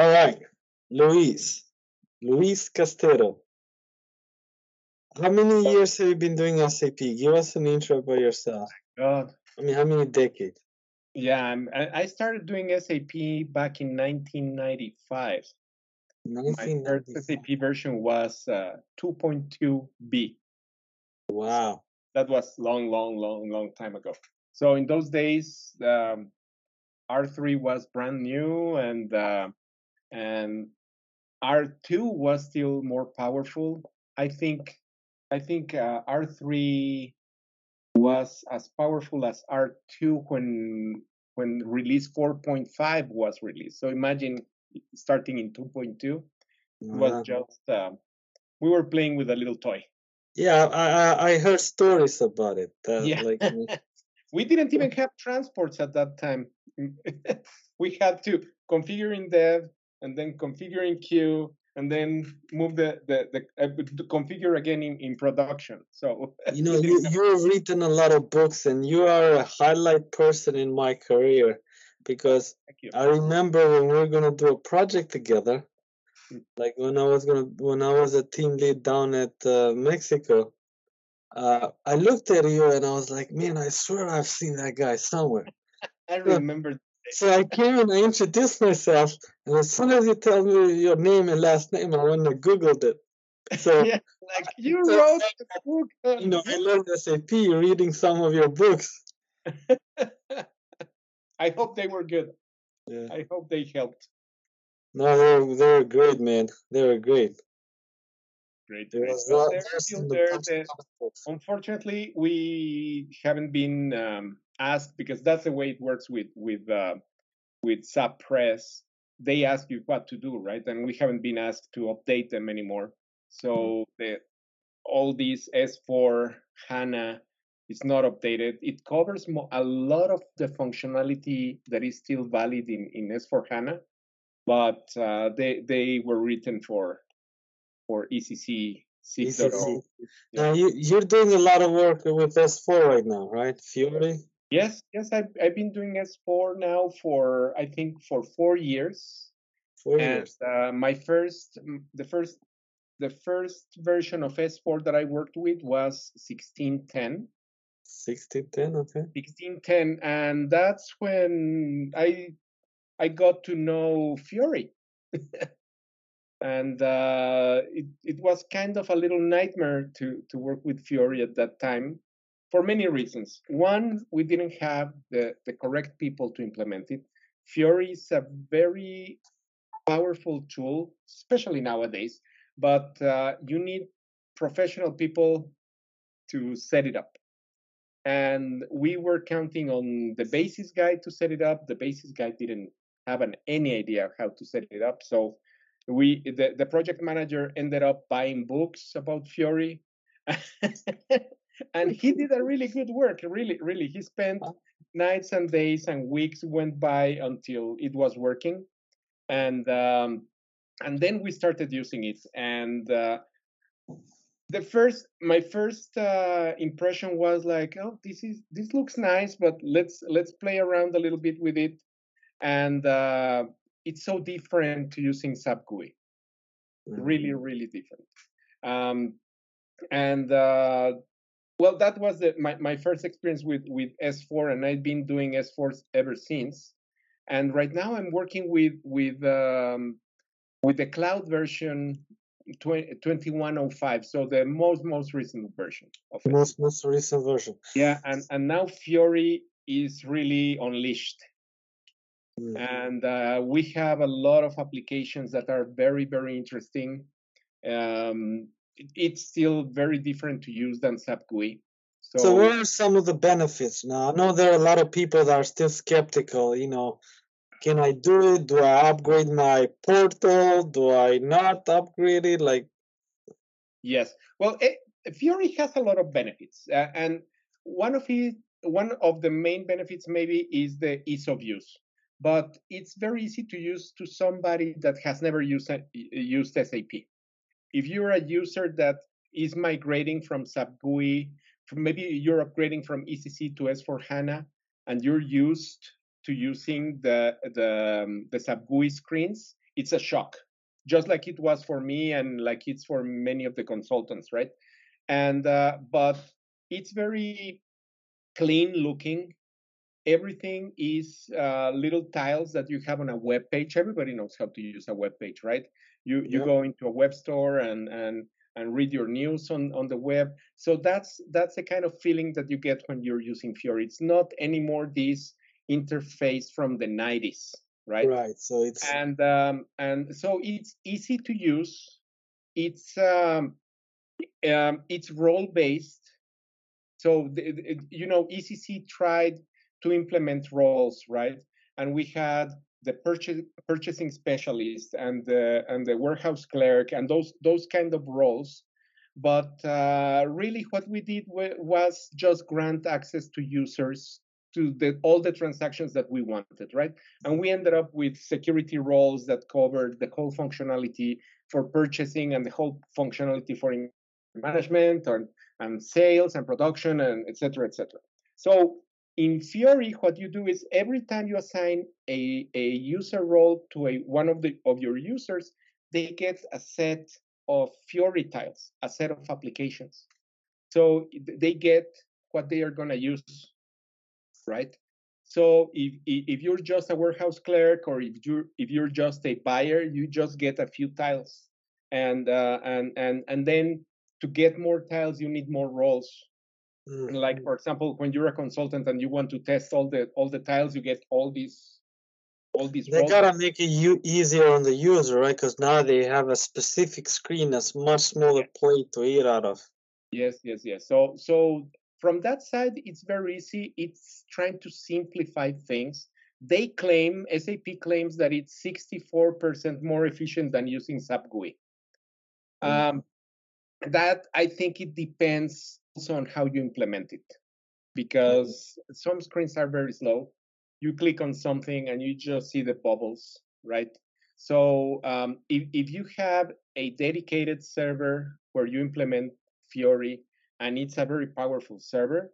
All right, Luis, Luis Castero. How many years have you been doing SAP? Give us an intro about yourself. God. I mean, how many decades? Yeah, I'm- I started doing SAP back in 1995. My first SAP version was uh, 2.2b. Wow. That was long, long, long, long time ago. So in those days, um, R3 was brand new, and uh, and R2 was still more powerful. I think I think uh, R3 was as powerful as R2 when when release 4.5 was released. So imagine starting in 2.2 it was just um, we were playing with a little toy. Yeah, I, I I heard stories about it. That Yeah. like mm, we didn't even have transports at that time. we had to configure in dev and then configuring queue and then move the the, the uh, to configure again in, in production. So you know you've you've written a lot of books and you are a highlight person in my career because. I remember when we were gonna do a project together, like when I was gonna when I was a team lead down at uh, Mexico. Uh, I looked at you and I was like, man, I swear I've seen that guy somewhere. I So, remember so I came and I introduced myself, and as soon as you tell me your name and last name, I went and Googled it. So yeah, like you so, wrote the book. you know, I learned SAP reading some of your books. I hope they were good. Yeah. I hope they helped. No, they were, they were great, man. They were great. Great, There Well, they're still there. The, of other books. unfortunately we haven't been um, asked because that's the way it works with with uh, with SAP Press. They ask you what to do, right? And we haven't been asked to update them anymore. So the all these S4 HANA is not updated. It covers mo- a lot of the functionality that is still valid in, in S4 HANA, but uh, they they were written for for ECC 6.0. ECC. Yeah. Now you you're doing a lot of work with S4 right now, right? Fiori. Yes, yes, I've, I've been doing S4 now for I think for four years, Four and years. uh, my first, the first, the first version of S4 that I worked with was 1610, 1610, okay. 1610, and that's when I I got to know Fiori. and uh, it it was kind of a little nightmare to to work with Fiori at that time for many reasons. One, we didn't have the, the correct people to implement it. Fiori is a very powerful tool, especially nowadays, but uh, you need professional people to set it up. And we were counting on the basis guy to set it up. The basis guy didn't have an, any idea how to set it up. So we the, the project manager ended up buying books about Fiori. and he did a really good work. Really really he spent nights and days and weeks went by until it was working. And um, and then we started using it. And uh, the first my first uh, impression was like oh this is this looks nice but let's let's play around a little bit with it. And uh, it's so different to using SAP GUI really really different. Um, and uh, well that was the, my, my first experience with with s4 and i've been doing s4 ever since and right now i'm working with with um, with the cloud version 20, 2105 so the most most recent version of it Most most recent version. yeah and and now fiori is really unleashed Mm. and uh, we have a lot of applications that are very very interesting um, it's still very different to use than SAP GUI. So, So what are some of the benefits now? I know there are a lot of people that are still skeptical, you know, can I do it? Do I upgrade my portal? Do I not upgrade it? Like yes, well, it, Fiori has a lot of benefits, uh, and one of it, one of the main benefits maybe is the ease of use. But it's very easy to use to somebody that has never used used SAP. If you're a user that is migrating from SAP GUI, from maybe you're upgrading from ECC to S4 HANA, and you're used to using the the um, the SAP GUI screens, it's a shock, just like it was for me and like it's for many of the consultants, right? And uh, but it's very clean looking. Everything is uh, little tiles that you have on a web page. Everybody knows how to use a web page, right? You you go into a web store and and and read your news on, on the web. So that's that's the kind of feeling that you get when you're using Fiori. It's not anymore this interface from the 90s, right? Right. So it's and um, and so it's easy to use. It's um, um, it's role based. So the, the, you know, ECC tried to implement roles, right? And we had the purchase, purchasing specialist and the and the warehouse clerk and those those kind of roles. But uh, really, what we did was just grant access to users to the, all the transactions that we wanted, right? And we ended up with security roles that covered the whole functionality for purchasing and the whole functionality for management and, and sales and production and etc. etc. So in Fiori, what you do is every time you assign a, a user role to a one of the of your users, they get a set of Fiori tiles, a set of applications. So they get what they are going to use, right? So if if you're just a warehouse clerk or if you're if you're just a buyer, you just get a few tiles, and uh, and and and then to get more tiles, you need more roles. Mm-hmm. Like for example, when you're a consultant and you want to test all the all the tiles, you get all these all these. They roles. gotta make it u- easier on the user, right? Because now they have a specific screen that's much smaller plate to eat out of. Yes, yes, yes. So so from that side, it's very easy. It's trying to simplify things. They claim SAP claims that it's 64% more efficient than using SAP GUI. Mm-hmm. Um, that I think it depends also on how you implement it because some screens are very slow. You click on something and you just see the bubbles, right? So um, if, if you have a dedicated server where you implement Fiori and it's a very powerful server,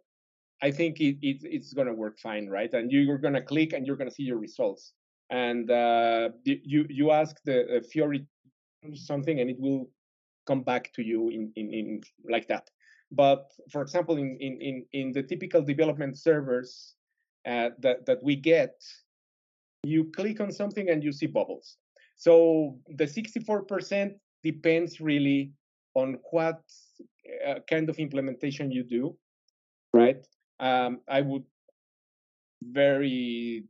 I think it, it it's going to work fine, right? And you're going to click and you're going to see your results. And uh, you you ask the uh, Fiori something and it will come back to you in, in, in like that. But for example, in, in, in, the typical development servers uh, that, that we get, you click on something and you see bubbles. So the 64% depends really on what uh, kind of implementation you do, right? Um, I would very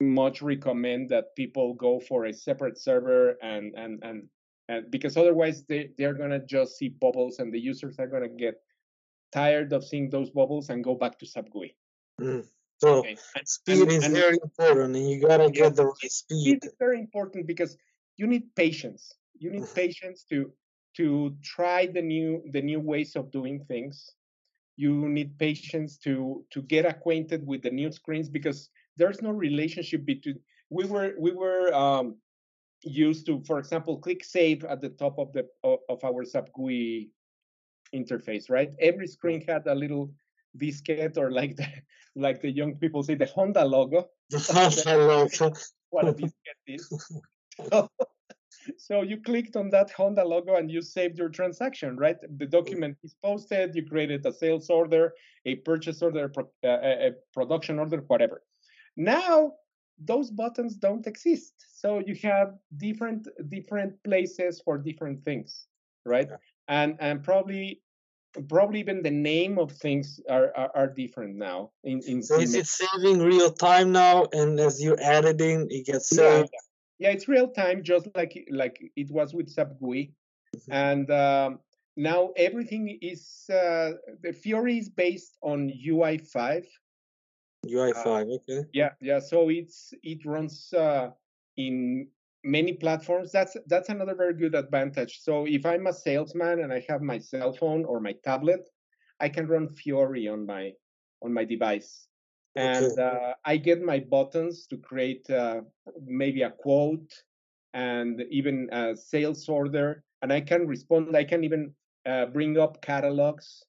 much recommend that people go for a separate server and and and and because otherwise they, they're going to just see bubbles and the users are going to get tired of seeing those bubbles and go back to SAP GUI. Mm. So okay. speed and, is and, very important and you got to get the right speed. Speed is very important because you need patience. You need patience to to try the new the new ways of doing things. You need patience to to get acquainted with the new screens because there's no relationship between we were we were um, used to, for example, click save at the top of the of our SAP GUI interface, right? Every screen had a little diskette or like the like the young people say the Honda logo. The Honda logo. what a diskette is. So, so you clicked on that Honda logo and you saved your transaction, right? The document is posted. You created a sales order, a purchase order, uh, a production order, whatever. Now those buttons don't exist. So you have different different places for different things right? Yeah. and and probably probably even the name of things are are, are different now in in so is it saving real time now and as you're editing it gets saved? yeah, yeah it's real time just like like it was with SAP GUI mm-hmm. and um, now everything is uh, the Fiori is based on UI5 UI5, uh, okay. Yeah, yeah. So it's it runs uh, in many platforms. That's that's another very good advantage. So if I'm a salesman and I have my cell phone or my tablet, I can run Fiori on my on my device, and uh, I get my buttons to create uh, maybe a quote and even a sales order, and I can respond. I can even uh, bring up catalogs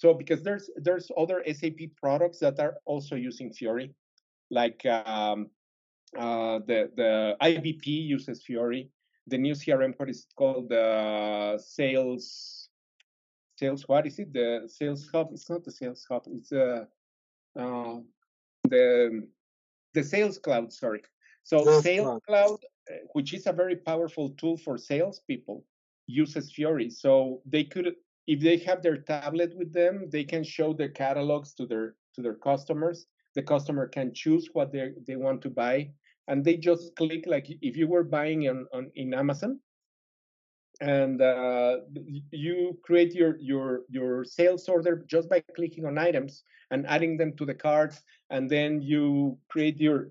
so because there's there's other SAP products that are also using Fiori, like um, uh, the the IBP uses Fiori. The new CRM what is called the sales sales what is it? The sales hub. It's not the sales hub. It's uh, uh the the sales cloud. Sorry. So sales, sales cloud, uh, which is a very powerful tool for salespeople, uses Fiori. So they could, if they have their tablet with them, they can show their catalogs to their to their customers. The customer can choose what they they want to buy and they just click like if you were buying on, on in Amazon, and uh, you create your your your sales order just by clicking on items and adding them to the cart, and then you create your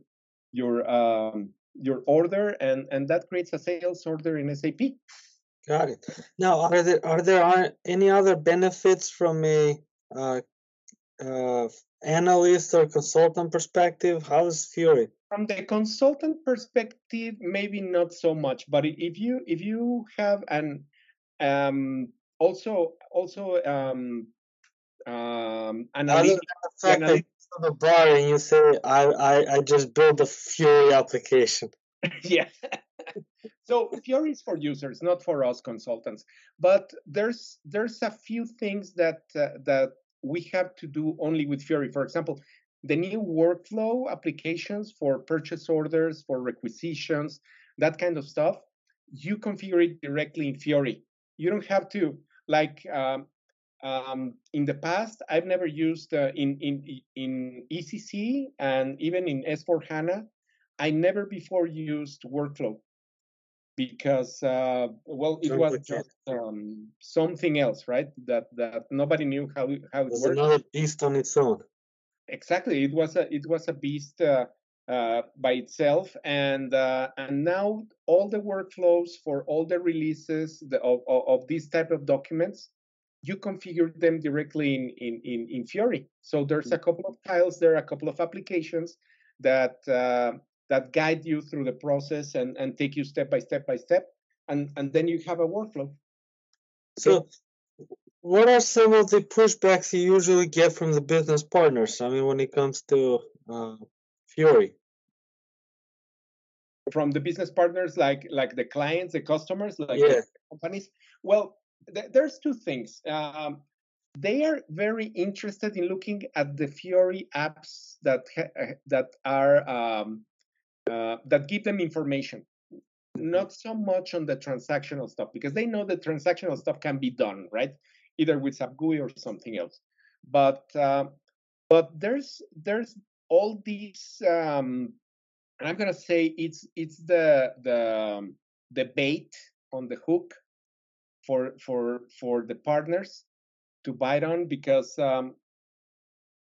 your um, your order, and and that creates a sales order in SAP. Got it. Now, are there are there any other benefits from a uh, uh, analyst or consultant perspective? How is Fiori? from the consultant perspective maybe not so much but if you if you have an um also also um um analytic, analytic the bar and you say I, I i just built a Fiori application yeah so fiori is for users not for us consultants but there's there's a few things that uh, that we have to do only with fiori for example the new workflow applications for purchase orders, for requisitions, that kind of stuff, you configure it directly in Fiori. You don't have to like um, um, in the past. I've never used uh, in in in ECC and even in S4 HANA. I never before used workflow because uh, well it was just um, something else right that that nobody knew how how it, it was worked. another beast on its own exactly it was a it was a beast uh, uh, by itself and uh, and now all the workflows for all the releases the, of, of, of these type of documents you configure them directly in, in, in, in Fiori. So there's a mm. couple of tiles there, are a couple of applications that uh, that guide you through the process and, and take you step by step by step, and, and then you have a workflow. So what are some of the pushbacks you usually get from the business partners? I mean, when it comes to uh, Fiori. From the business partners, like like the clients, the customers, like yeah. the companies. Well, th- there's two things. Um, they are very interested in looking at the Fiori apps that ha- that are um, uh, that give them information not so much on the transactional stuff because they know the transactional stuff can be done right either with SAP GUI or something else. But uh, but there's there's all these. Um, I'm gonna say it's it's the the um, the bait on the hook for for for the partners to bite on because um,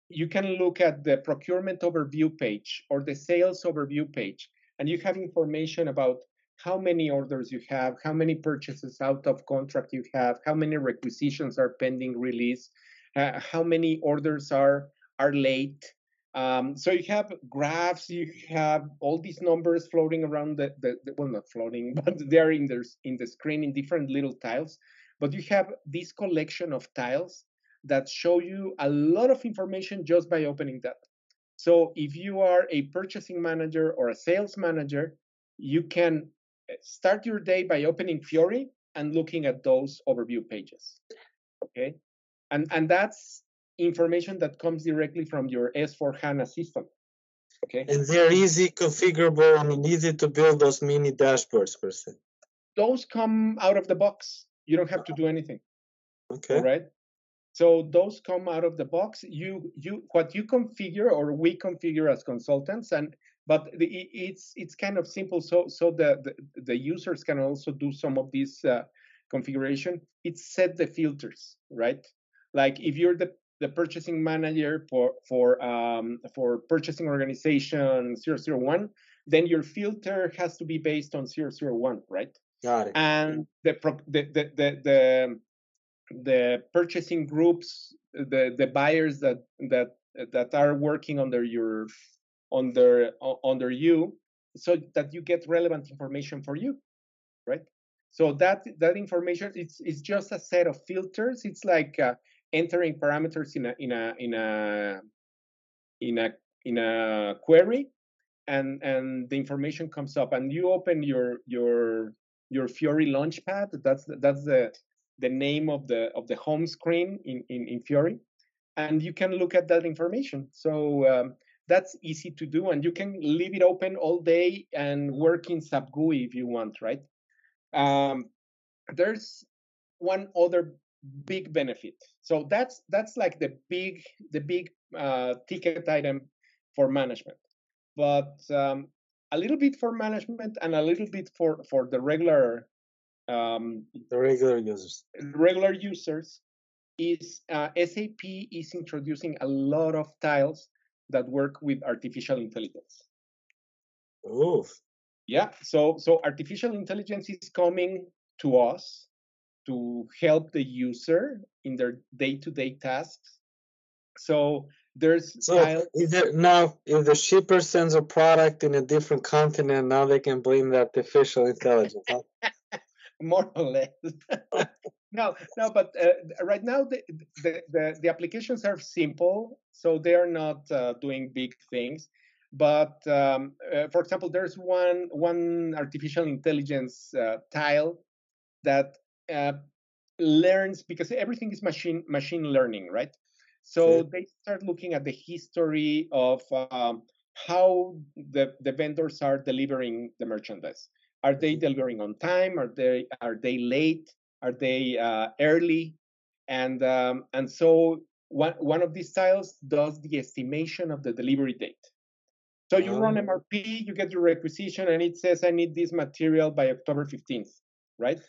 you can look at the procurement overview page or the sales overview page and you have information about how many orders you have, how many purchases out of contract you have, how many requisitions are pending release, uh, how many orders are are late. Um, so you have graphs, you have all these numbers floating around the, the, the well, not floating, but they're in the, in the screen in different little tiles. But you have this collection of tiles that show you a lot of information just by opening that. So if you are a purchasing manager or a sales manager, you can eh, start your day by opening Fiori and looking at those overview pages. Okay, and and that's information that comes directly from your S4 HANA system. Okay, and they're easy configurable and easy to build those mini dashboards per se. Those come out of the box. You don't have to do anything. Okay. All right. So those come out of the box. You you what you configure or we configure as consultants, and but the, it's it's kind of simple. So so the, the, the users can also do some of this uh, configuration. It's set the filters right? Like if you're the the purchasing manager for for um, for purchasing organization 001 then your filter has to be based on 001 right? Got it. And the the the the, the, the purchasing groups the the buyers that that that are working under your under under you so that you get relevant information for you right so that that information it's it's just a set of filters it's like uh, entering parameters in a in a in a in a in a query and and the information comes up, and you open your your your Fiori Launchpad. That's that's the the name of the of the home screen in in, in Fiori, and you can look at that information. So um, that's easy to do, and you can leave it open all day and work in SAP if you want, right? Um, there's one other big benefit. So that's that's like the big the big uh, ticket item for management, but um, a little bit for management and a little bit for for the regular um, the regular users. Regular users is uh, SAP is introducing a lot of tiles that work with artificial intelligence. Oh. Yeah. So so artificial intelligence is coming to us to help the user in their day-to-day tasks. So there's so either now if the shipper sends a product in a different continent, now they can blame the artificial intelligence. Huh? More or less. no, no, but uh, right now the, the, the, the, applications are simple, so they are not uh, doing big things. But um, uh, for example, there's one one artificial intelligence uh, tile that uh, learns because everything is machine machine learning, right? So they start looking at the history of um, how the, the vendors are delivering the merchandise. Are they delivering on time? Are they are they late? Are they uh, early? And um, and so one one of these tiles does the estimation of the delivery date. So you run MRP, oh. you get your requisition, and it says I need this material by October 15th, right?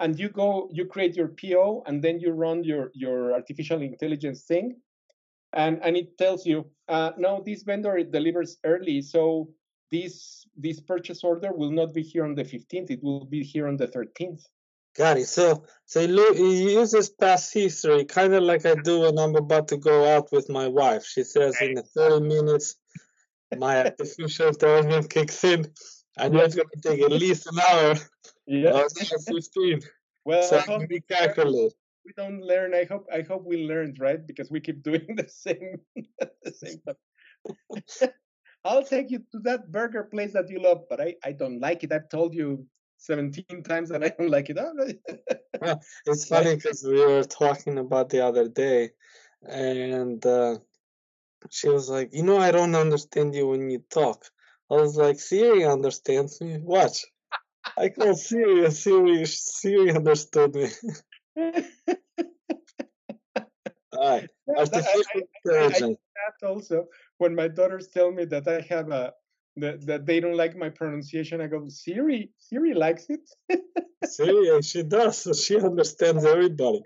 and you go you create your po and then you run your your artificial intelligence thing and and it tells you uh, no this vendor it delivers early so this this purchase order will not be here on the 15th it will be here on the 13th got it so so it uses past history kind of like i do when i'm about to go out with my wife she says in 30 minutes my artificial intelligence kicks in I know it's going to take at least an hour yeah. Uh, 15. Well, so we calculate. We don't learn. I hope. I hope we learned, right? Because we keep doing the same, the same stuff. I'll take you to that burger place that you love, but I, I don't like it. I've told you 17 times that I don't like it. well, it's funny because we were talking about the other day, and uh, she was like, "You know, I don't understand you when you talk." I was like, "Siri understands me. Watch." I called Siri, Siri, Siri understood me. Alright, artificial intelligence. That also, when my daughters tell me that I have a that, that they don't like my pronunciation, I go, Siri, Siri likes it. Siri, she does. She understands everybody.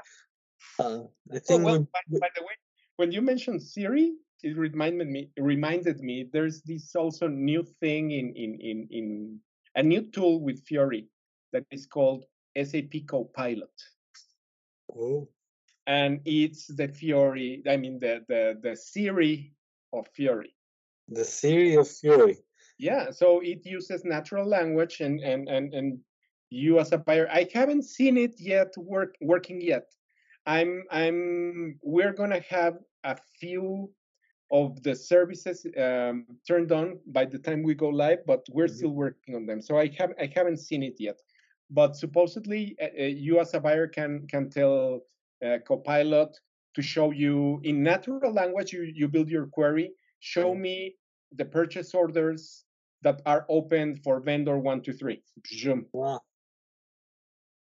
Uh, I oh, think. Oh, well, by, by, the way, when you mentioned Siri, it reminded me. It reminded me. There's this also new thing in in in in a new tool with Fiori that is called SAP Copilot. Oh. And it's the Fiori, I mean the the the Siri of Fiori. The Siri of Fiori. Yeah, so it uses natural language and and and and you as a buyer, I haven't seen it yet work working yet. I'm I'm we're gonna have a few of the services um, turned on by the time we go live, but we're mm-hmm. still working on them. So I have I haven't seen it yet, but supposedly uh, uh, you as a buyer can can tell uh, Copilot to show you in natural language. You you build your query. Show mm-hmm. me the purchase orders that are open for vendor one two three. Wow.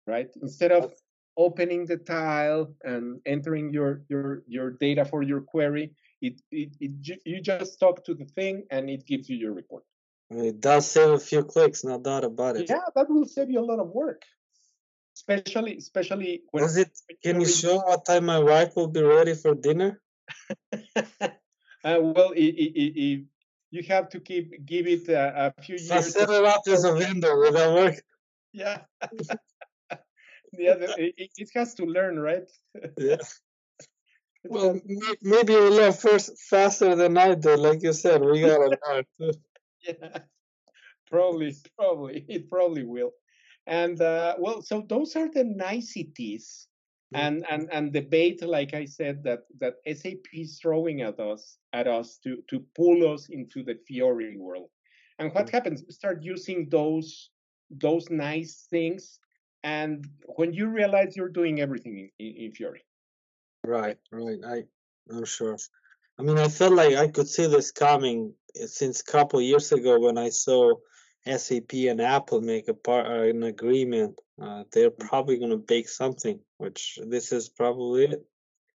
Right instead of opening the tile and entering your your your data for your query it, it, it, you just talk to the thing and it gives you your report. It does save a few clicks, no doubt about it. Yeah, that will save you a lot of work. Especially, especially when. Does it? Can you show what time my wife will be ready for dinner? uh, well, it, it, you have to keep give it a, a few years. I set it up as a vendor. Will that work? Yeah. yeah, it, it has to learn, right? yeah. Well, maybe you learn first faster than I do. Like you said, we gotta learn. Yeah, probably, probably it probably will. And uh, well, so those are the niceties mm-hmm. and and and debate, like I said, that that SAP is throwing at us at us to to pull us into the Fiori world. And what happens? You start using those those nice things, and when you realize you're doing everything in, in Fiori. Right, right. I I'm sure. I mean, I felt like I could see this coming eh, since a couple years ago when I saw SAP and Apple make a part uh, an agreement. Uh, they're Mm. probably going to bake something, which this is probably it.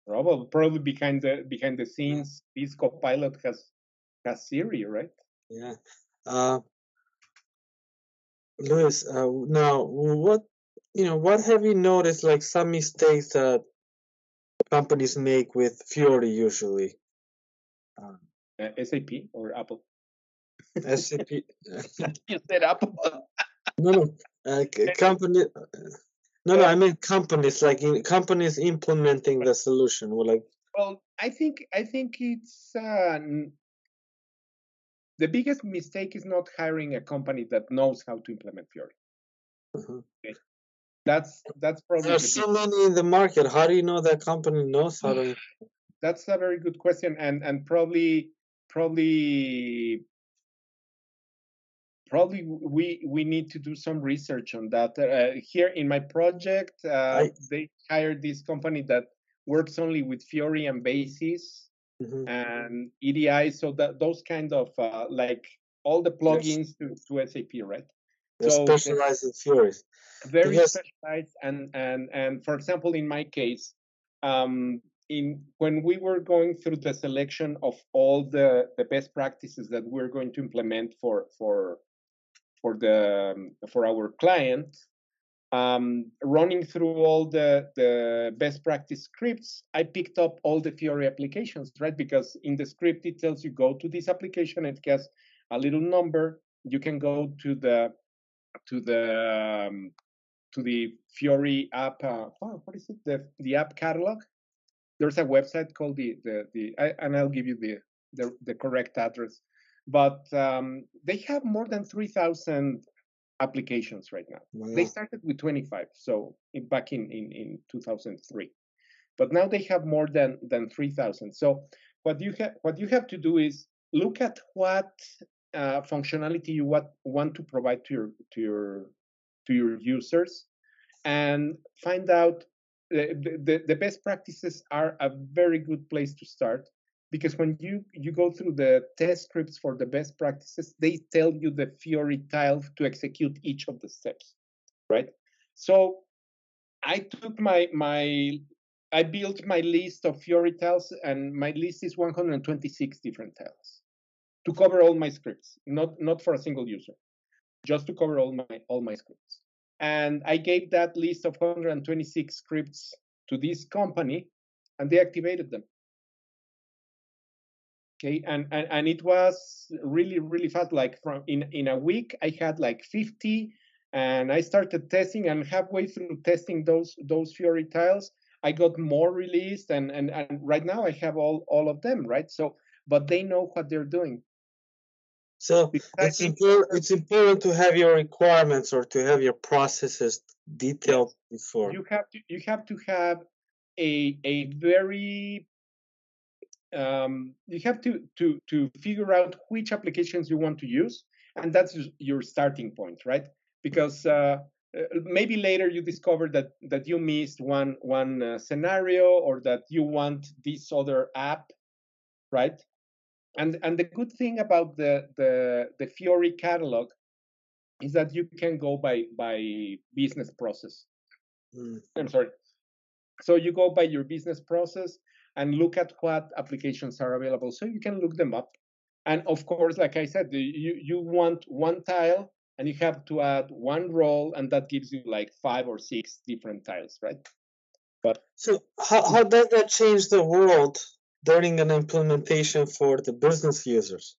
Probably, probably behind the behind the scenes, this Copilot has has Siri, right? Yeah. Uh, Luis, uh, now what you know, what have you noticed like some mistakes that companies make with Fiori usually? Uh, SAP or Apple? SAP. you said Apple. No, no. Uh, company. No, no. I mean companies, like in, companies implementing the solution. Well, like, Well, I think I think it's uh, the biggest mistake is not hiring a company that knows how to implement Fiori. uh That's that's probably the there's big, so many in the market. How do you know that company knows how to? that's a very good question, and and probably probably probably we we need to do some research on that. Uh, here in my project, uh, I- they hired this company that works only with Fiori and Basis. Mhm. and EDI. So that those kind of uh, like all the plugins to, to SAP, right? They're So specialized in Furies. Very Because- specialized, and and and for example, in my case, um, in when we were going through the selection of all the the best practices that we're going to implement for for for the for our client, um, running through all the the best practice scripts, I picked up all the Fiori applications, right? Because in the script it tells you go to this application, it has a little number. You can go to the to the um, to the Fiori app. Uh, what, what is it? The the app catalog. There's a website called the the the, I, and I'll give you the the, the correct address. But um, they have more than three thousand applications right now. They started with 25, so in, back in, in in 2003, but now they have more than than 3,000. So what you have what you have to do is look at what uh, functionality you want want to provide to your to your to your users, and find out the, the, the best practices are a very good place to start because when you you go through the test scripts for the best practices they tell you the fiori tile to execute each of the steps right? So i took my my i built my list of fiori tiles and my list is 126 different tiles to cover all my scripts not not for a single user just to cover all my all my scripts. And i gave that list of 126 scripts to this company and they activated them okay and, and and it was really really fast like from in in a week i had like 50 and i started testing and halfway through testing those those fiori tiles i got more released and and, and right now i have all all of them right so but they know what they're doing So because it's important. It's important to have your requirements or to have your processes detailed before. you have to you have to have a a very um, you have to to to figure out which applications you want to use and that's your- starting point right because uh, uh, maybe later you discover that that you missed one one uh, scenario or that you want this other app right and and the good thing about the the the fiori catalog is that you can go by by business process Mm. I'm sorry. So you go by your business process and look at what applications are available. So you can look them up. And of course, like I said, you, you want one tile and you have to add one role, and that gives you like five or six different tiles, right? but So how how does that change the world during an implementation for the business users?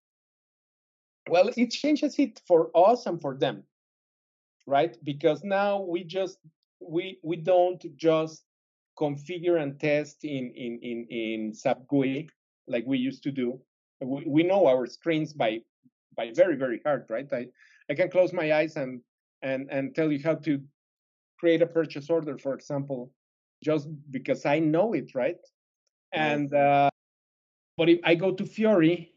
Well, it changes it for us and for them, right? Because now we just we we don't just configure and test in in in in SAP like we used to do. We, we know our screens by by very very hard, right? I I can close my eyes and and and tell you how to create a purchase order, for example, just because I know it, right? And uh, but if I go to Fiori,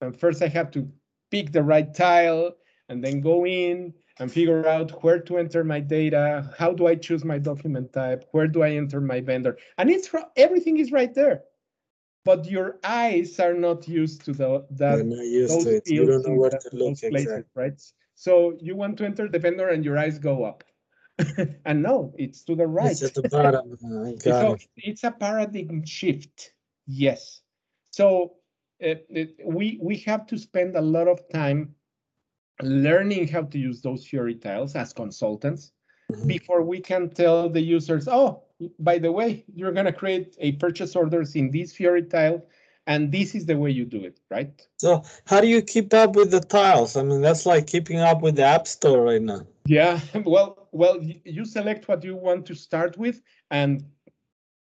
and first I have to pick the right tile and then go in and figure out where to enter my data, how do I choose my document type, where do I enter my vendor, and it's everything is right there. But your eyes are not used to the that You're not used those to it. You don't know where to look places, exactly. right? So you want to enter the vendor and your eyes go up. and no, it's to the right. It's at the bottom. So it. it's a paradigm shift. Yes. So uh, it- we we have to spend a lot of time learning how to use those Fiori tiles as consultants Mhm. before we can tell the users, oh, by the way, you're gonna create a purchase orders in this Fiori tile, and this is the way you do it, right? So how do you keep up with the tiles? I mean, that's like keeping up with the App Store right now. Yeah. Well, well, you select what you want to start with, and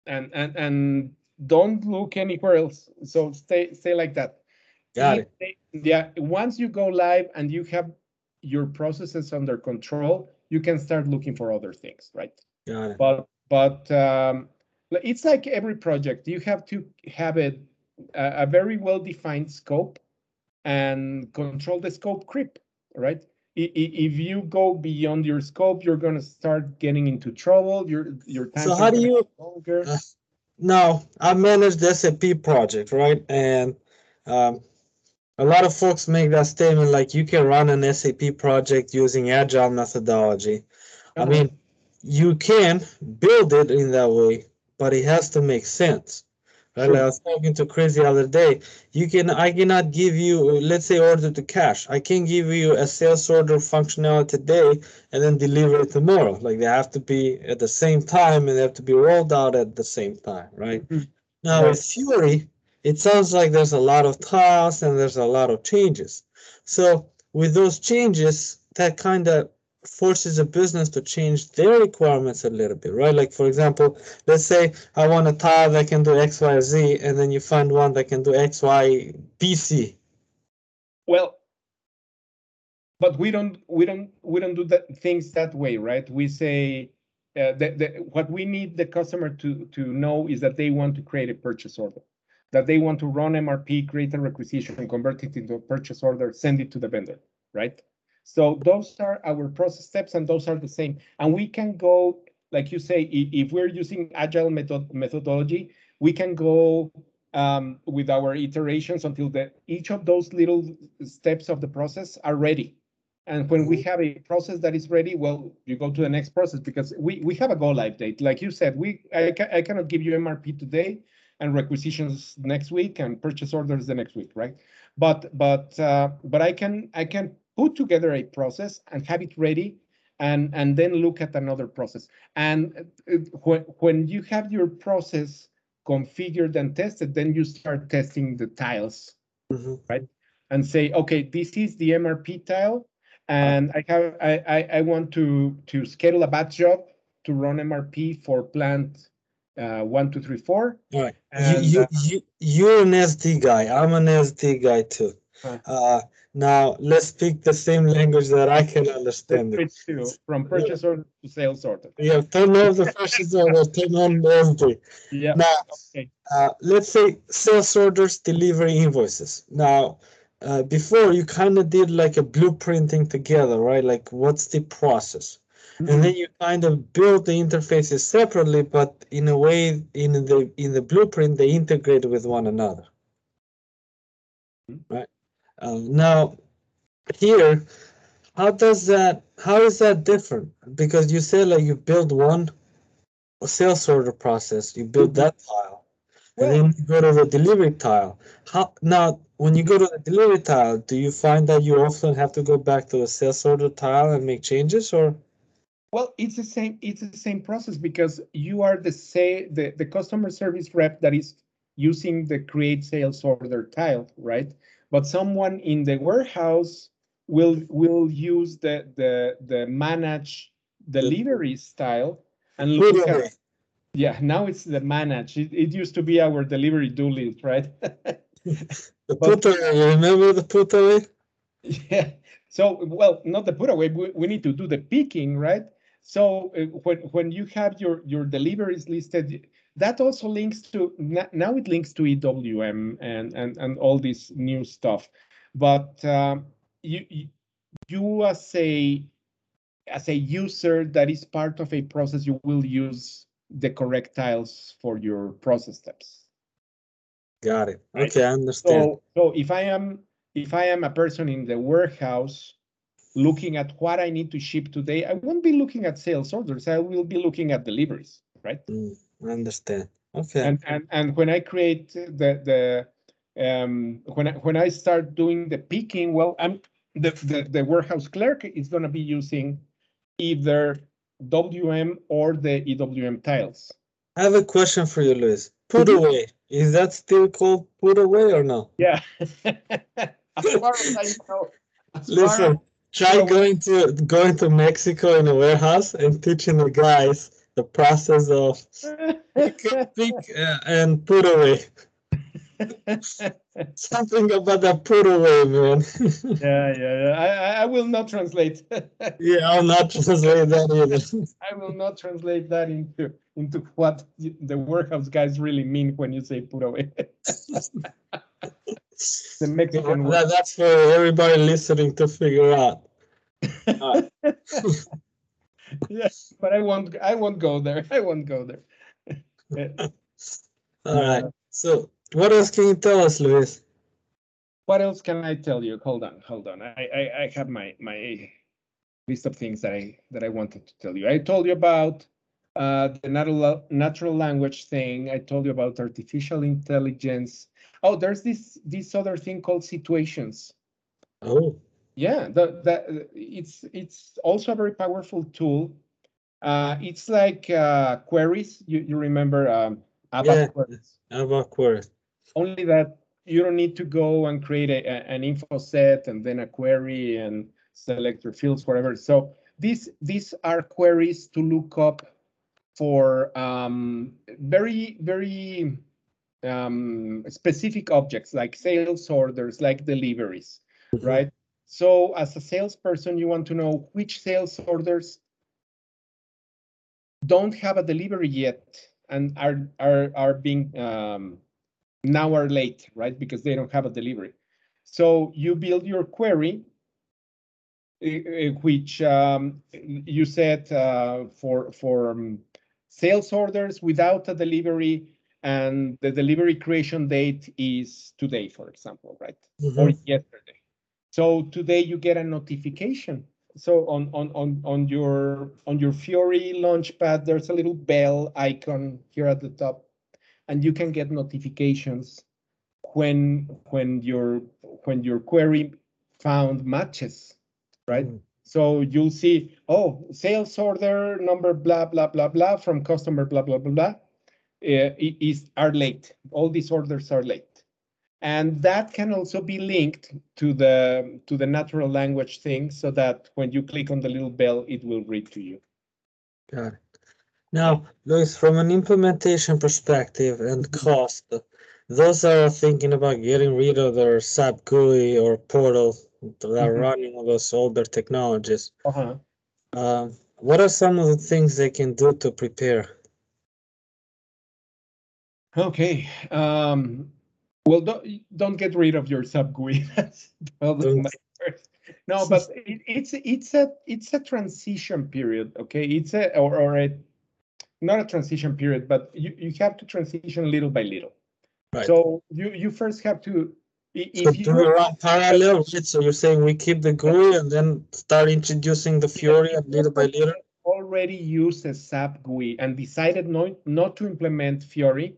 and and and don't look anywhere else. So stay stay like that. Got they- Yeah, once you go live and you have your processes under control, you can start looking for other things, right? Got it. But but um, it's like every project. You have to have it a, a very well defined scope and control the scope creep, right? If you go beyond your scope, you're gonna start getting into trouble. Your your time. So how do you- longer. Uh, Now, I managed the SAP project, right? And um, a lot of folks make that statement like you can run an SAP project using agile methodology. I Uh-huh. mean, you can build it in that way, but it has to make sense. Right? Like I was talking to Chris the other day. You can I cannot give you, let's say order to cash. I can give you a sales order functionality today and then deliver it tomorrow. Like they have to be at the same time and they have to be rolled out at the same time, right? Mhm. Now Right. with Fiori, it sounds like there's a lot of tasks and there's a lot of changes. So with those changes, that kind of forces a business to change their requirements a little bit, right? Like for example, let's say I want a tile that can do X, Y, Z, and then you find one that can do X, Y, B, C. Well, but we don't we don't we don't do that things that way, right? We say uh, what we need the customer to to know is that they want to create a purchase order, that they want to run MRP, create a requisition, and convert it into a purchase order, send it to the vendor, right? So those are our process steps, and those are the same. And we can go, like you say, if we're using agile method methodology, we can go um, with our iterations until the each of those little steps of the process are ready. And when we have a process that is ready, well, you go to the next process because we, we have a go live date. Like you said, we I, ca- I cannot give you MRP today and requisitions next week and purchase orders the next week, right? But but uh, but I can I can put together a process and have it ready and and then look at another process. And uh, when when you have your process configured and tested, then you start testing the tiles Mhm. and say, okay, this is the MRP tile, and I have I I, I want to to schedule a batch job to run MRP for plant uh, one, two, three, four. All right. And, you, uh, you, you, you're an SD guy. I'm an SD guy too. Huh. Uh, now let's speak the same language that I can understand. it. From purchase order to sales order. Yeah, turn off the purchase order, turn on the SD. Yeah. Now, Okay. uh, let's say sales orders, delivery invoices. Now, uh, before you kind of did like a blueprinting together, right? Like, what's the process? And then you kind of build the interfaces separately, but in a way, in the in the blueprint, they integrate with one another. Mhm. Right. Um, now, here, how does that? How is that different? Because you said like you build one sales order process, you build Mhm. that tile, and then you go to the delivery tile. How now? When you go to the delivery tile, do you find that you often have to go back to the sales order tile and make changes, or? Well, it's the same. It's the same process because you are the say the, the customer service rep that is using the create sales order tile, right? But someone in the warehouse will will use the the the manage delivery style and look at yeah. Now it's the manage. It, it used to be our delivery do list, right? The put away, remember the put away? Yeah. So, well, not the put away. We, we need to do the picking, right? So uh, when when you have your your deliveries listed, that also links to now it links to EWM and and and all this new stuff. but um, you, you you as a as a user that is part of a process, you will use the correct tiles for your process steps. Got it. Okay, I understand. So, so if I am if I am a person in the warehouse looking at what I need to ship today, I won't be looking at sales orders. I will be looking at deliveries, right? Mm, I understand. Okay. And and and when I create the the um, when I, when I start doing the picking, well, I'm the the, the warehouse clerk is going to be using either WM or the EWM tiles. I have a question for you, Luis. Put Mhm. away. Is that still called put away or no? Yeah. as far as I know. as Listen, try going to going to Mexico in a warehouse and teaching the guys the process of pick, pick uh, and put away. Something about that put away, man. yeah, yeah, yeah. I, I- will not translate. yeah, I'll not translate that either. I will not translate that into into what the warehouse guys really mean when you say put away. the Mexican. That- that's for everybody listening to figure out. Yes, but I won't. I won't go there. I won't go there. Yeah. All right. So, what else can you tell us, Luis? What else can I tell you? Hold on, hold on. I, I, I have my my list of things that I that I wanted to tell you. I told you about uh, the natural natural language thing. I told you about artificial intelligence. Oh, there's this this other thing called situations. Oh, Yeah, the, the, it's it's also a very powerful tool. Uh, it's like uh, queries. You you remember um, ABAP Yeah. queries? ABAP queries. Only that you don't need to go and create a, a- an info set and then a query and select your fields, whatever. So these these are queries to look up for um, very very um, specific objects like sales orders, like deliveries, right? So as a salesperson, you want to know which sales orders don't have a delivery yet and are are are being um, now are late, right? Because they don't have a delivery. So you build your query, eh, eh, which um, you set uh, for for um, sales orders without a delivery, and the delivery creation date is today, for example, right? or Mhm. yesterday. So today you get a notification. So on on on on your on your Fiori launchpad, there's a little bell icon here at the top, and you can get notifications when when your when your query found matches, right? Mm. So you'll see, oh, sales order number blah blah blah blah from customer blah blah blah blah uh, is are late. All these orders are late and that can also be linked to the to the natural language thing so that when you click on the little bell it will read to you Got it. Now, Luis, from an implementation perspective and cost, those are thinking about getting rid of their SAP GUI or portal that are Mhm. running on those older technologies. uh-huh. Um, what are some of the things they can do to prepare? okay um well don't don't get rid of your SAP GUI That's probably Don't. my first- no but it, it's it's a it's a transition period okay it's a or, or a not a transition period but you, you have to transition little by little Right. so you you first have to i- So you do run parallel? So you're saying we keep the GUI and then start introducing the Fiori and little by little? already used a SAP GUI and decided not, not to implement Fiori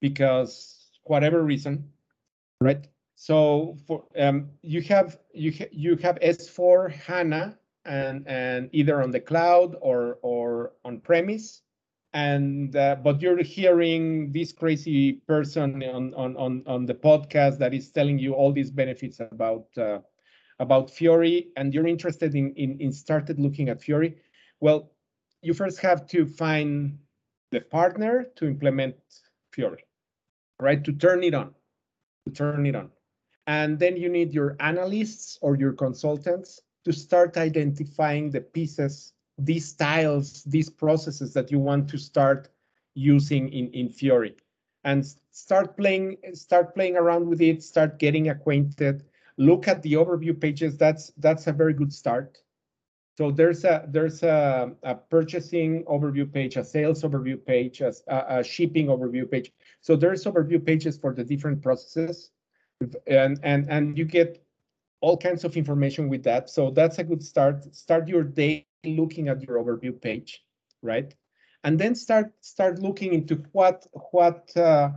because whatever reason, right? So for um, you have you ha- you have S4 HANA and and either on the cloud or or on premise, and uh, but you're hearing this crazy person on on on on the podcast that is telling you all these benefits about uh, about Fiori, and you're interested in in in started looking at Fiori. Well, you first have to find the partner to implement Fiori, right? To turn it on, to turn it on. And then you need your analysts or your consultants to start identifying the pieces, these tiles, these processes that you want to start using in, in Fiori and start playing, start playing around with it, start getting acquainted. look at the overview pages. That's that's a very good start. So there's a there's a, a purchasing overview page, a sales overview page, a, a shipping overview page. So there's overview pages for the different processes, and and and you get all kinds of information with that. So that's a good start. Start your day looking at your overview page, right? And then start start looking into what what uh,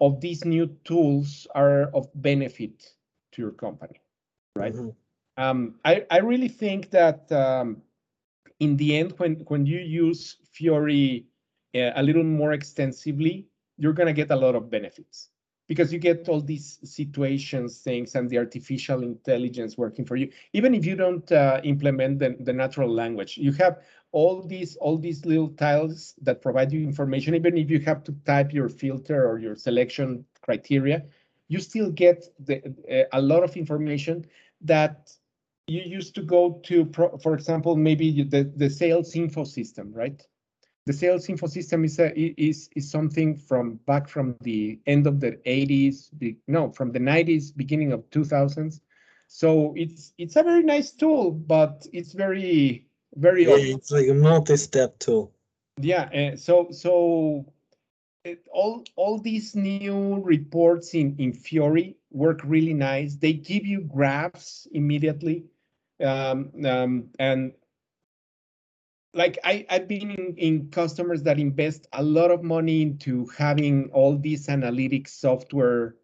of these new tools are of benefit to your company, right? Mm -hmm. Um, I, I really think that um, in the end, when, when you use Fiori uh, a little more extensively, you're going to get a lot of benefits because you get all these situations things and the artificial intelligence working for you. Even if you don't uh, implement the, the natural language you have all these all these little tiles that provide you information. Even if you have to type your filter or your selection criteria you still get the, uh, a lot of information that you used to go to pro, for example maybe the, the sales info system right? The sales info system is a, is is something from back from the end of the 80s no from the 90s beginning of 2000s so it's it's a very nice tool but it's very very yeah, it's like a multi-step tool. Yeah uh, so so it, all all these new reports in in fiori work really nice. They give you graphs immediately um, um, and like I, I've been in, in customers that invest a lot of money into having all these analytics software,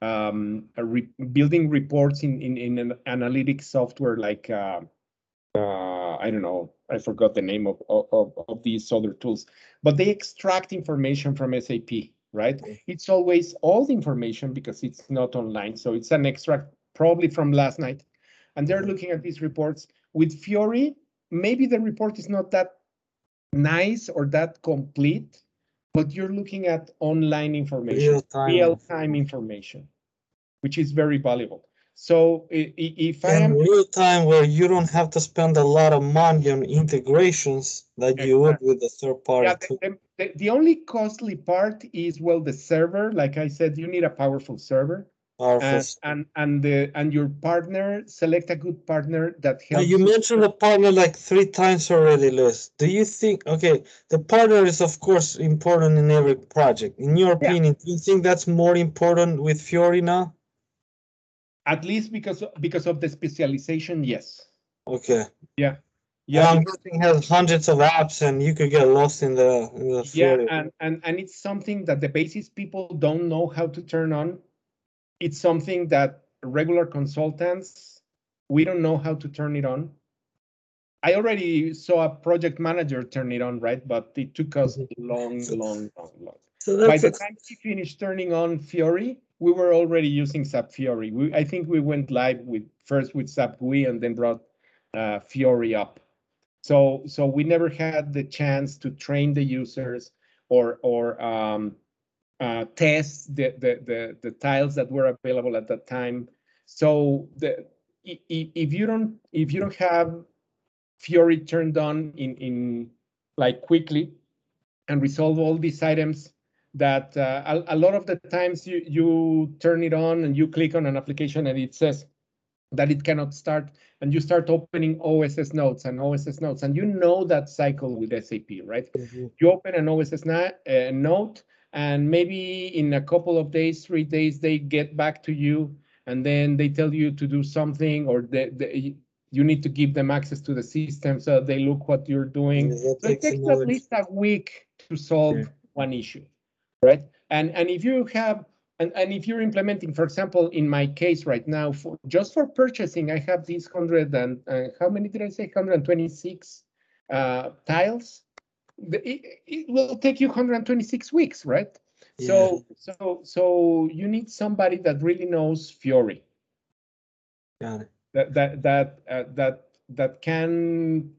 um, re building reports in, in, in an analytics software like, uh, uh, I don't know, I forgot the name of, of, of these other tools, but they extract information from SAP, right? It's always all the information because it's not online. So it's an extract probably from last night. And they're looking at these reports. With Fiori. maybe the report is not that nice or that complete, but you're looking at online information, real-time real time information, which is very valuable. So if I am real time where you don't have to spend a lot of money on integrations that you would with the third party. Yeah, the, the, the, only costly part is well the server. Like I said, you need a powerful server. And, and and the and your partner select a good partner that helps. You mentioned the partner like three times already, Luis. Do you think okay? The partner is of course important in every project. In your yeah. opinion, do you think that's more important with Fiori now? At least because because of the specialization, yes. Okay. Yeah. Yeah, I'm guessing has hundreds of apps, and you could get lost in the, in the yeah, and, and and it's something that the basis people don't know how to turn on it's something that regular consultants, we don't know how to turn it on. I already saw a project manager turn it on, right? But it took us mm-hmm. long, long, long, long. So By the time we finished turning on Fiori, we were already using SAP Fiori. We, I think we went live with first with SAP GUI and then brought uh, Fiori up. So, so we never had the chance to train the users or or um, uh, test the, the, the, the tiles that were available at that time. So the, if you don't if you don't have Fiori turned on in in like quickly and resolve all these items that uh, a, a, lot of the times you you turn it on and you click on an application and it says that it cannot start and you start opening OSS notes and OSS notes and you know that cycle with SAP, right? Mm -hmm. You open an OSS uh, note and maybe in a couple of days, three days, they get back to you and then they tell you to do something or they, they, you need to give them access to the system so they look what you're doing. Yeah, so it takes at least a week to solve yeah. one issue, right? And and if you have and, and if you're implementing, for example, in my case right now, for just for purchasing, I have these hundred and uh, how many did I say? 126 uh, tiles it, it will take you 126 weeks, right? Yeah. So so so you need somebody that really knows Fiori. Got it. That that that uh, that that can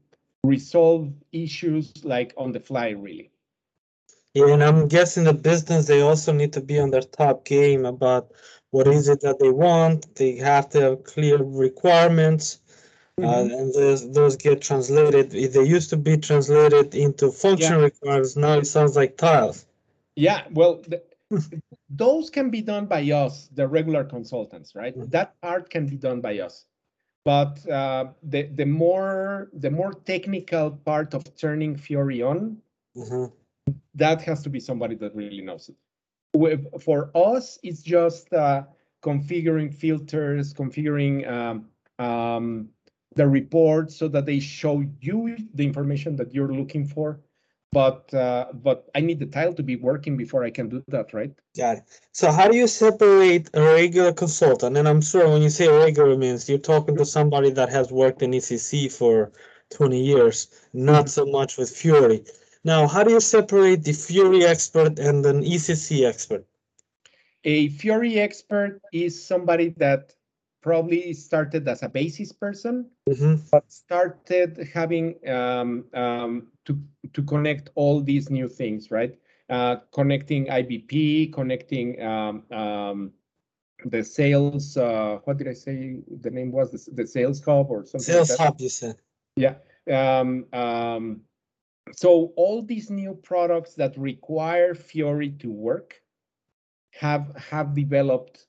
resolve issues like on the fly, really. Yeah, and I'm guessing the business they also need to be on their top game about what is it that they want. They have to have clear requirements Mm-hmm. Uh, and those, those get translated. They used to be translated into function yeah. requirements. Now it sounds like tiles. Yeah, well, the, those can be done by us, the regular consultants, right? Mhm. That part can be done by us. But uh, the the more the more technical part of turning Fiori on, Mhm. that has to be somebody that really knows it. With, for us, it's just uh, configuring filters, configuring um, um, the report so that they show you the information that you're looking for. But uh, but I need the tile to be working before I can do that, right? Got it. So how do you separate a regular consultant? And I'm sure when you say regular means you're talking to somebody that has worked in ECC for 20 years, not so much with Fiori. Now, how do you separate the Fiori expert and an ECC expert? A Fiori expert is somebody that probably started as a basis person, hmm but started having um, um, to to connect all these new things, right? Uh, connecting IBP, connecting um, um, the sales. Uh, what did I say? The name was the, the sales hub or something. Sales like that. hub, you said. Yeah. Um, um, so all these new products that require Fiori to work have have developed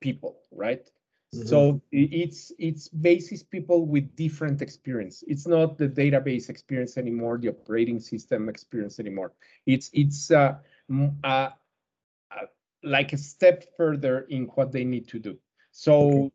people, right? Mhm. So it's it's basis people with different experience. It's not the database experience anymore, the operating system experience anymore. It's it's uh, uh, uh, like a step further in what they need to do. So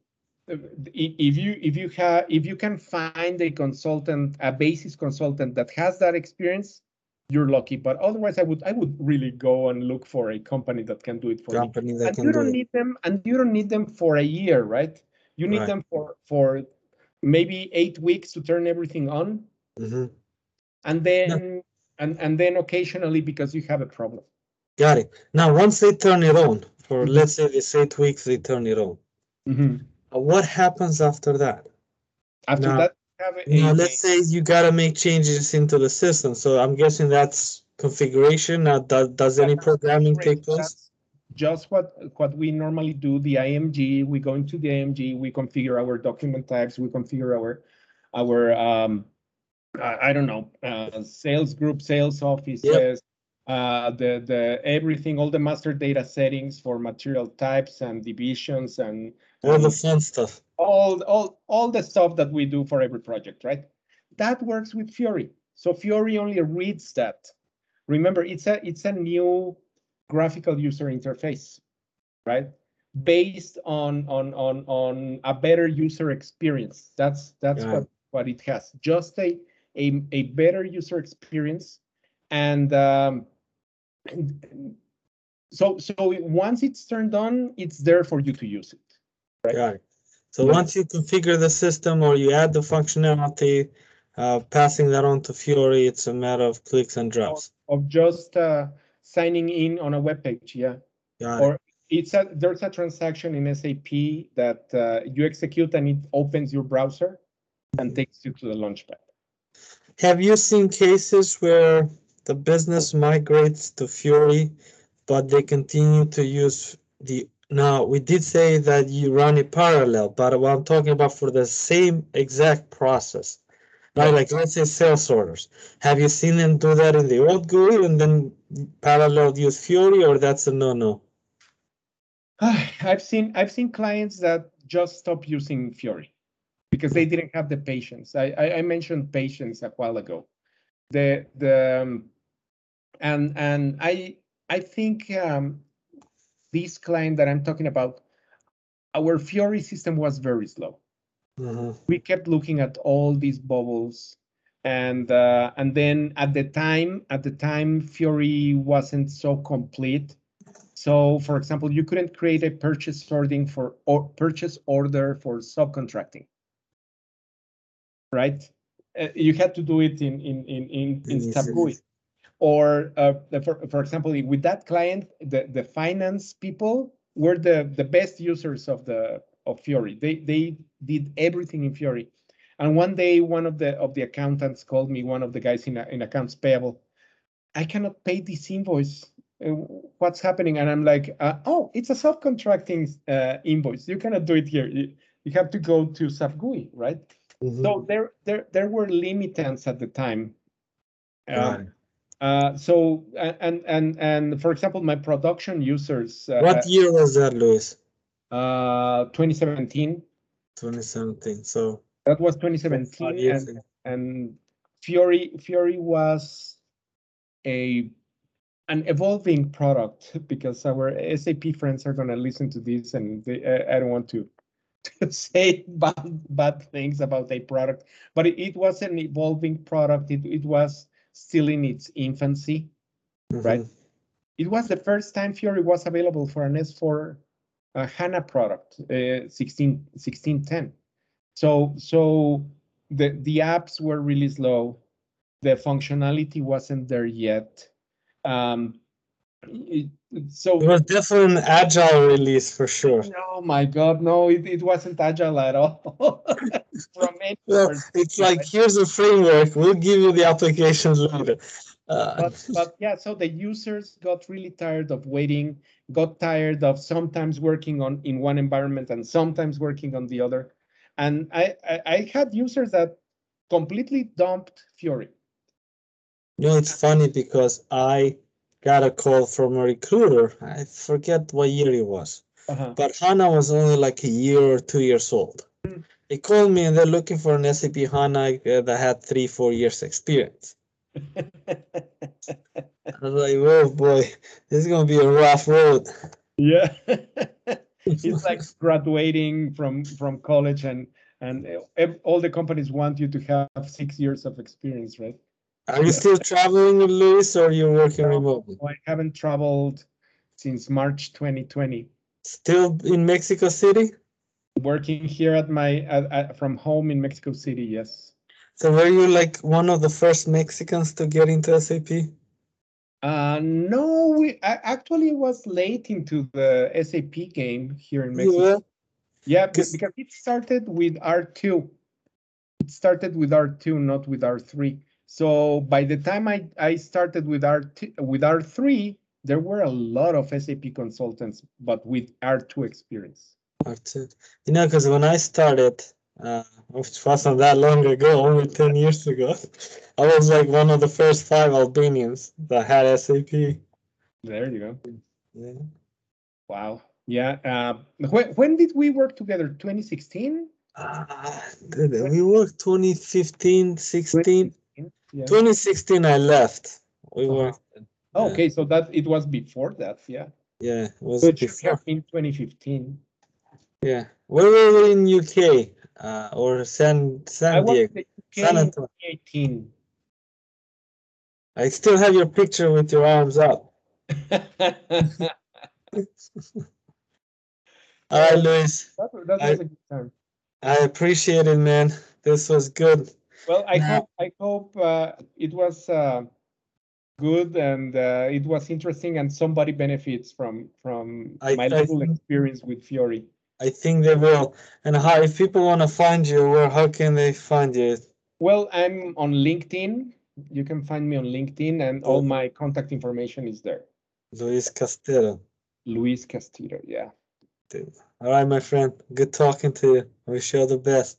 i- if you if you have if you can find a consultant, a basis consultant that has that experience, you're lucky. But otherwise, I would I would really go and look for a company that can do it for me Company that and you do don't it. need them and you don't need them for a year right you need Right. them for for maybe eight weeks to turn everything on hmm and then and and then occasionally because you have a problem Got it. Now, once they turn it on, for Mhm. let's say this eight weeks, they turn it on. Uh, What happens after that? after Now- that you have a, Now, a- let's say you gotta make changes into the system, so I'm guessing that's configuration. Now, does, does any programming take place? That's just what what we normally do the img we go into the img we configure our document types we configure our our um i, I don't know uh, sales group sales offices uh the the everything all the master data settings for material types and divisions and All the fun stuff. all all all the stuff that we do for every project right? That works with fiori. So fiori only reads that. Remember it's a it's a new graphical user interface right? Based on on on on a better user experience. That's that's Got what what it has. Just a a, a better user experience and um so so once it's turned on it's there for you to use it Right. It. So once you configure the system or you add the functionality, uh, passing that on to Fiori, it's a matter of clicks and drops. of just uh, signing in on a web page yeah Got it. or it's a there's a transaction in SAP that uh, you execute and it opens your browser and takes you to the launchpad. Have you seen cases where the business migrates to Fiori, but they continue to use the, now, we did say that you run it parallel, but what I'm talking about for the same exact process. Right, like let's say sales orders. Have you seen them do that in the old GUI and then parallel use Fiori, or that's a no-no? I've seen I've seen clients that just stop using Fiori because they didn't have the patience. I I, I mentioned patience a while ago. The the um, and and I I think um, this client that I'm talking about, our Fiori system was very slow. Mhm. we kept looking at all these bubbles and uh, and then at the time at the time Fiori wasn't so complete. So for example, you couldn't create a purchase sorting for or purchase order for subcontracting. Right? Uh, you had to do it in in in in, in In SAP ECC. GUI. Or uh, for, for example, with that client, the, the finance people were the, the best users of the of Fiori. They they did everything in Fiori. And one day, one of the of the accountants called me, one of the guys in in accounts payable. I cannot pay this invoice. Uh, What's happening? And I'm like, uh, oh, it's a subcontracting uh, invoice. You cannot do it here. You, you have to go to SAP GUI, right? Mhm. So there there there were limitants at the time. Um. Uh, so and and and for example, my production users. Uh, what year was that, Luis? Uh, 2017. 2017. So that was 2017, and, and Fury Fiori was a an evolving product because our SAP friends are going to listen to this, and they, I don't want to to say bad bad things about a product, but it, it was an evolving product. It it was still in its infancy, mm-hmm. right? It was the first time Fiori was available for an S4 uh, HANA product, uh, 16, 1610. So, so the, the apps were really slow. The functionality wasn't there yet. Um, so it was definitely an agile release for sure. Oh my god, no, it, it wasn't agile at all. From well, it's like here's a framework, we'll give you the applications later. Uh, but, but yeah, so the users got really tired of waiting, got tired of sometimes working on in one environment and sometimes working on the other. And I, I, I had users that completely dumped Fiori. You know, it's funny because I got a call from a recruiter. I forget what year it was, uh-huh. but HANA was only like a year or two years old. Mm-hmm. They called me and they're looking for an SAP HANA that had three, four years experience. I was like, "Oh boy, this is gonna be a rough road." Yeah, it's like graduating from from college, and and all the companies want you to have six years of experience, right? Are you still traveling with Luis or you're working no, remotely? I haven't traveled since March 2020. Still in Mexico City? Working here at my at, at, from home in Mexico City, yes. So were you like one of the first Mexicans to get into SAP? Uh, no, we I actually was late into the SAP game here in Mexico. Yeah, yeah because it started with R2. It started with R2, not with R3. So by the time I, I started with R with R3, there were a lot of SAP consultants, but with R2 experience. R2. You know, because when I started, uh, which wasn't that long ago, only 10 years ago, I was like one of the first five Albanians that had SAP. There you go. Yeah. Wow. Yeah. Uh, when, when did we work together? 2016? Uh, we worked 2015, 16. Yeah. 2016, I left. We uh-huh. were. Oh, okay, so that it was before that, yeah. Yeah, it was it before. in 2015. Yeah, where were we in UK uh, or San San Diego? San Antonio. 2018. I still have your picture with your arms up. All right, Luis. That, that was I, a good time. I appreciate it, man. This was good. Well, I hope I hope uh, it was uh, good and uh, it was interesting, and somebody benefits from from I, my I little think, experience with Fiori. I think they will. And how if people want to find you, where how can they find you? Well, I'm on LinkedIn. You can find me on LinkedIn, and all my contact information is there. Luis Castillo. Luis Castillo, yeah. All right, my friend. Good talking to you. I wish you all the best.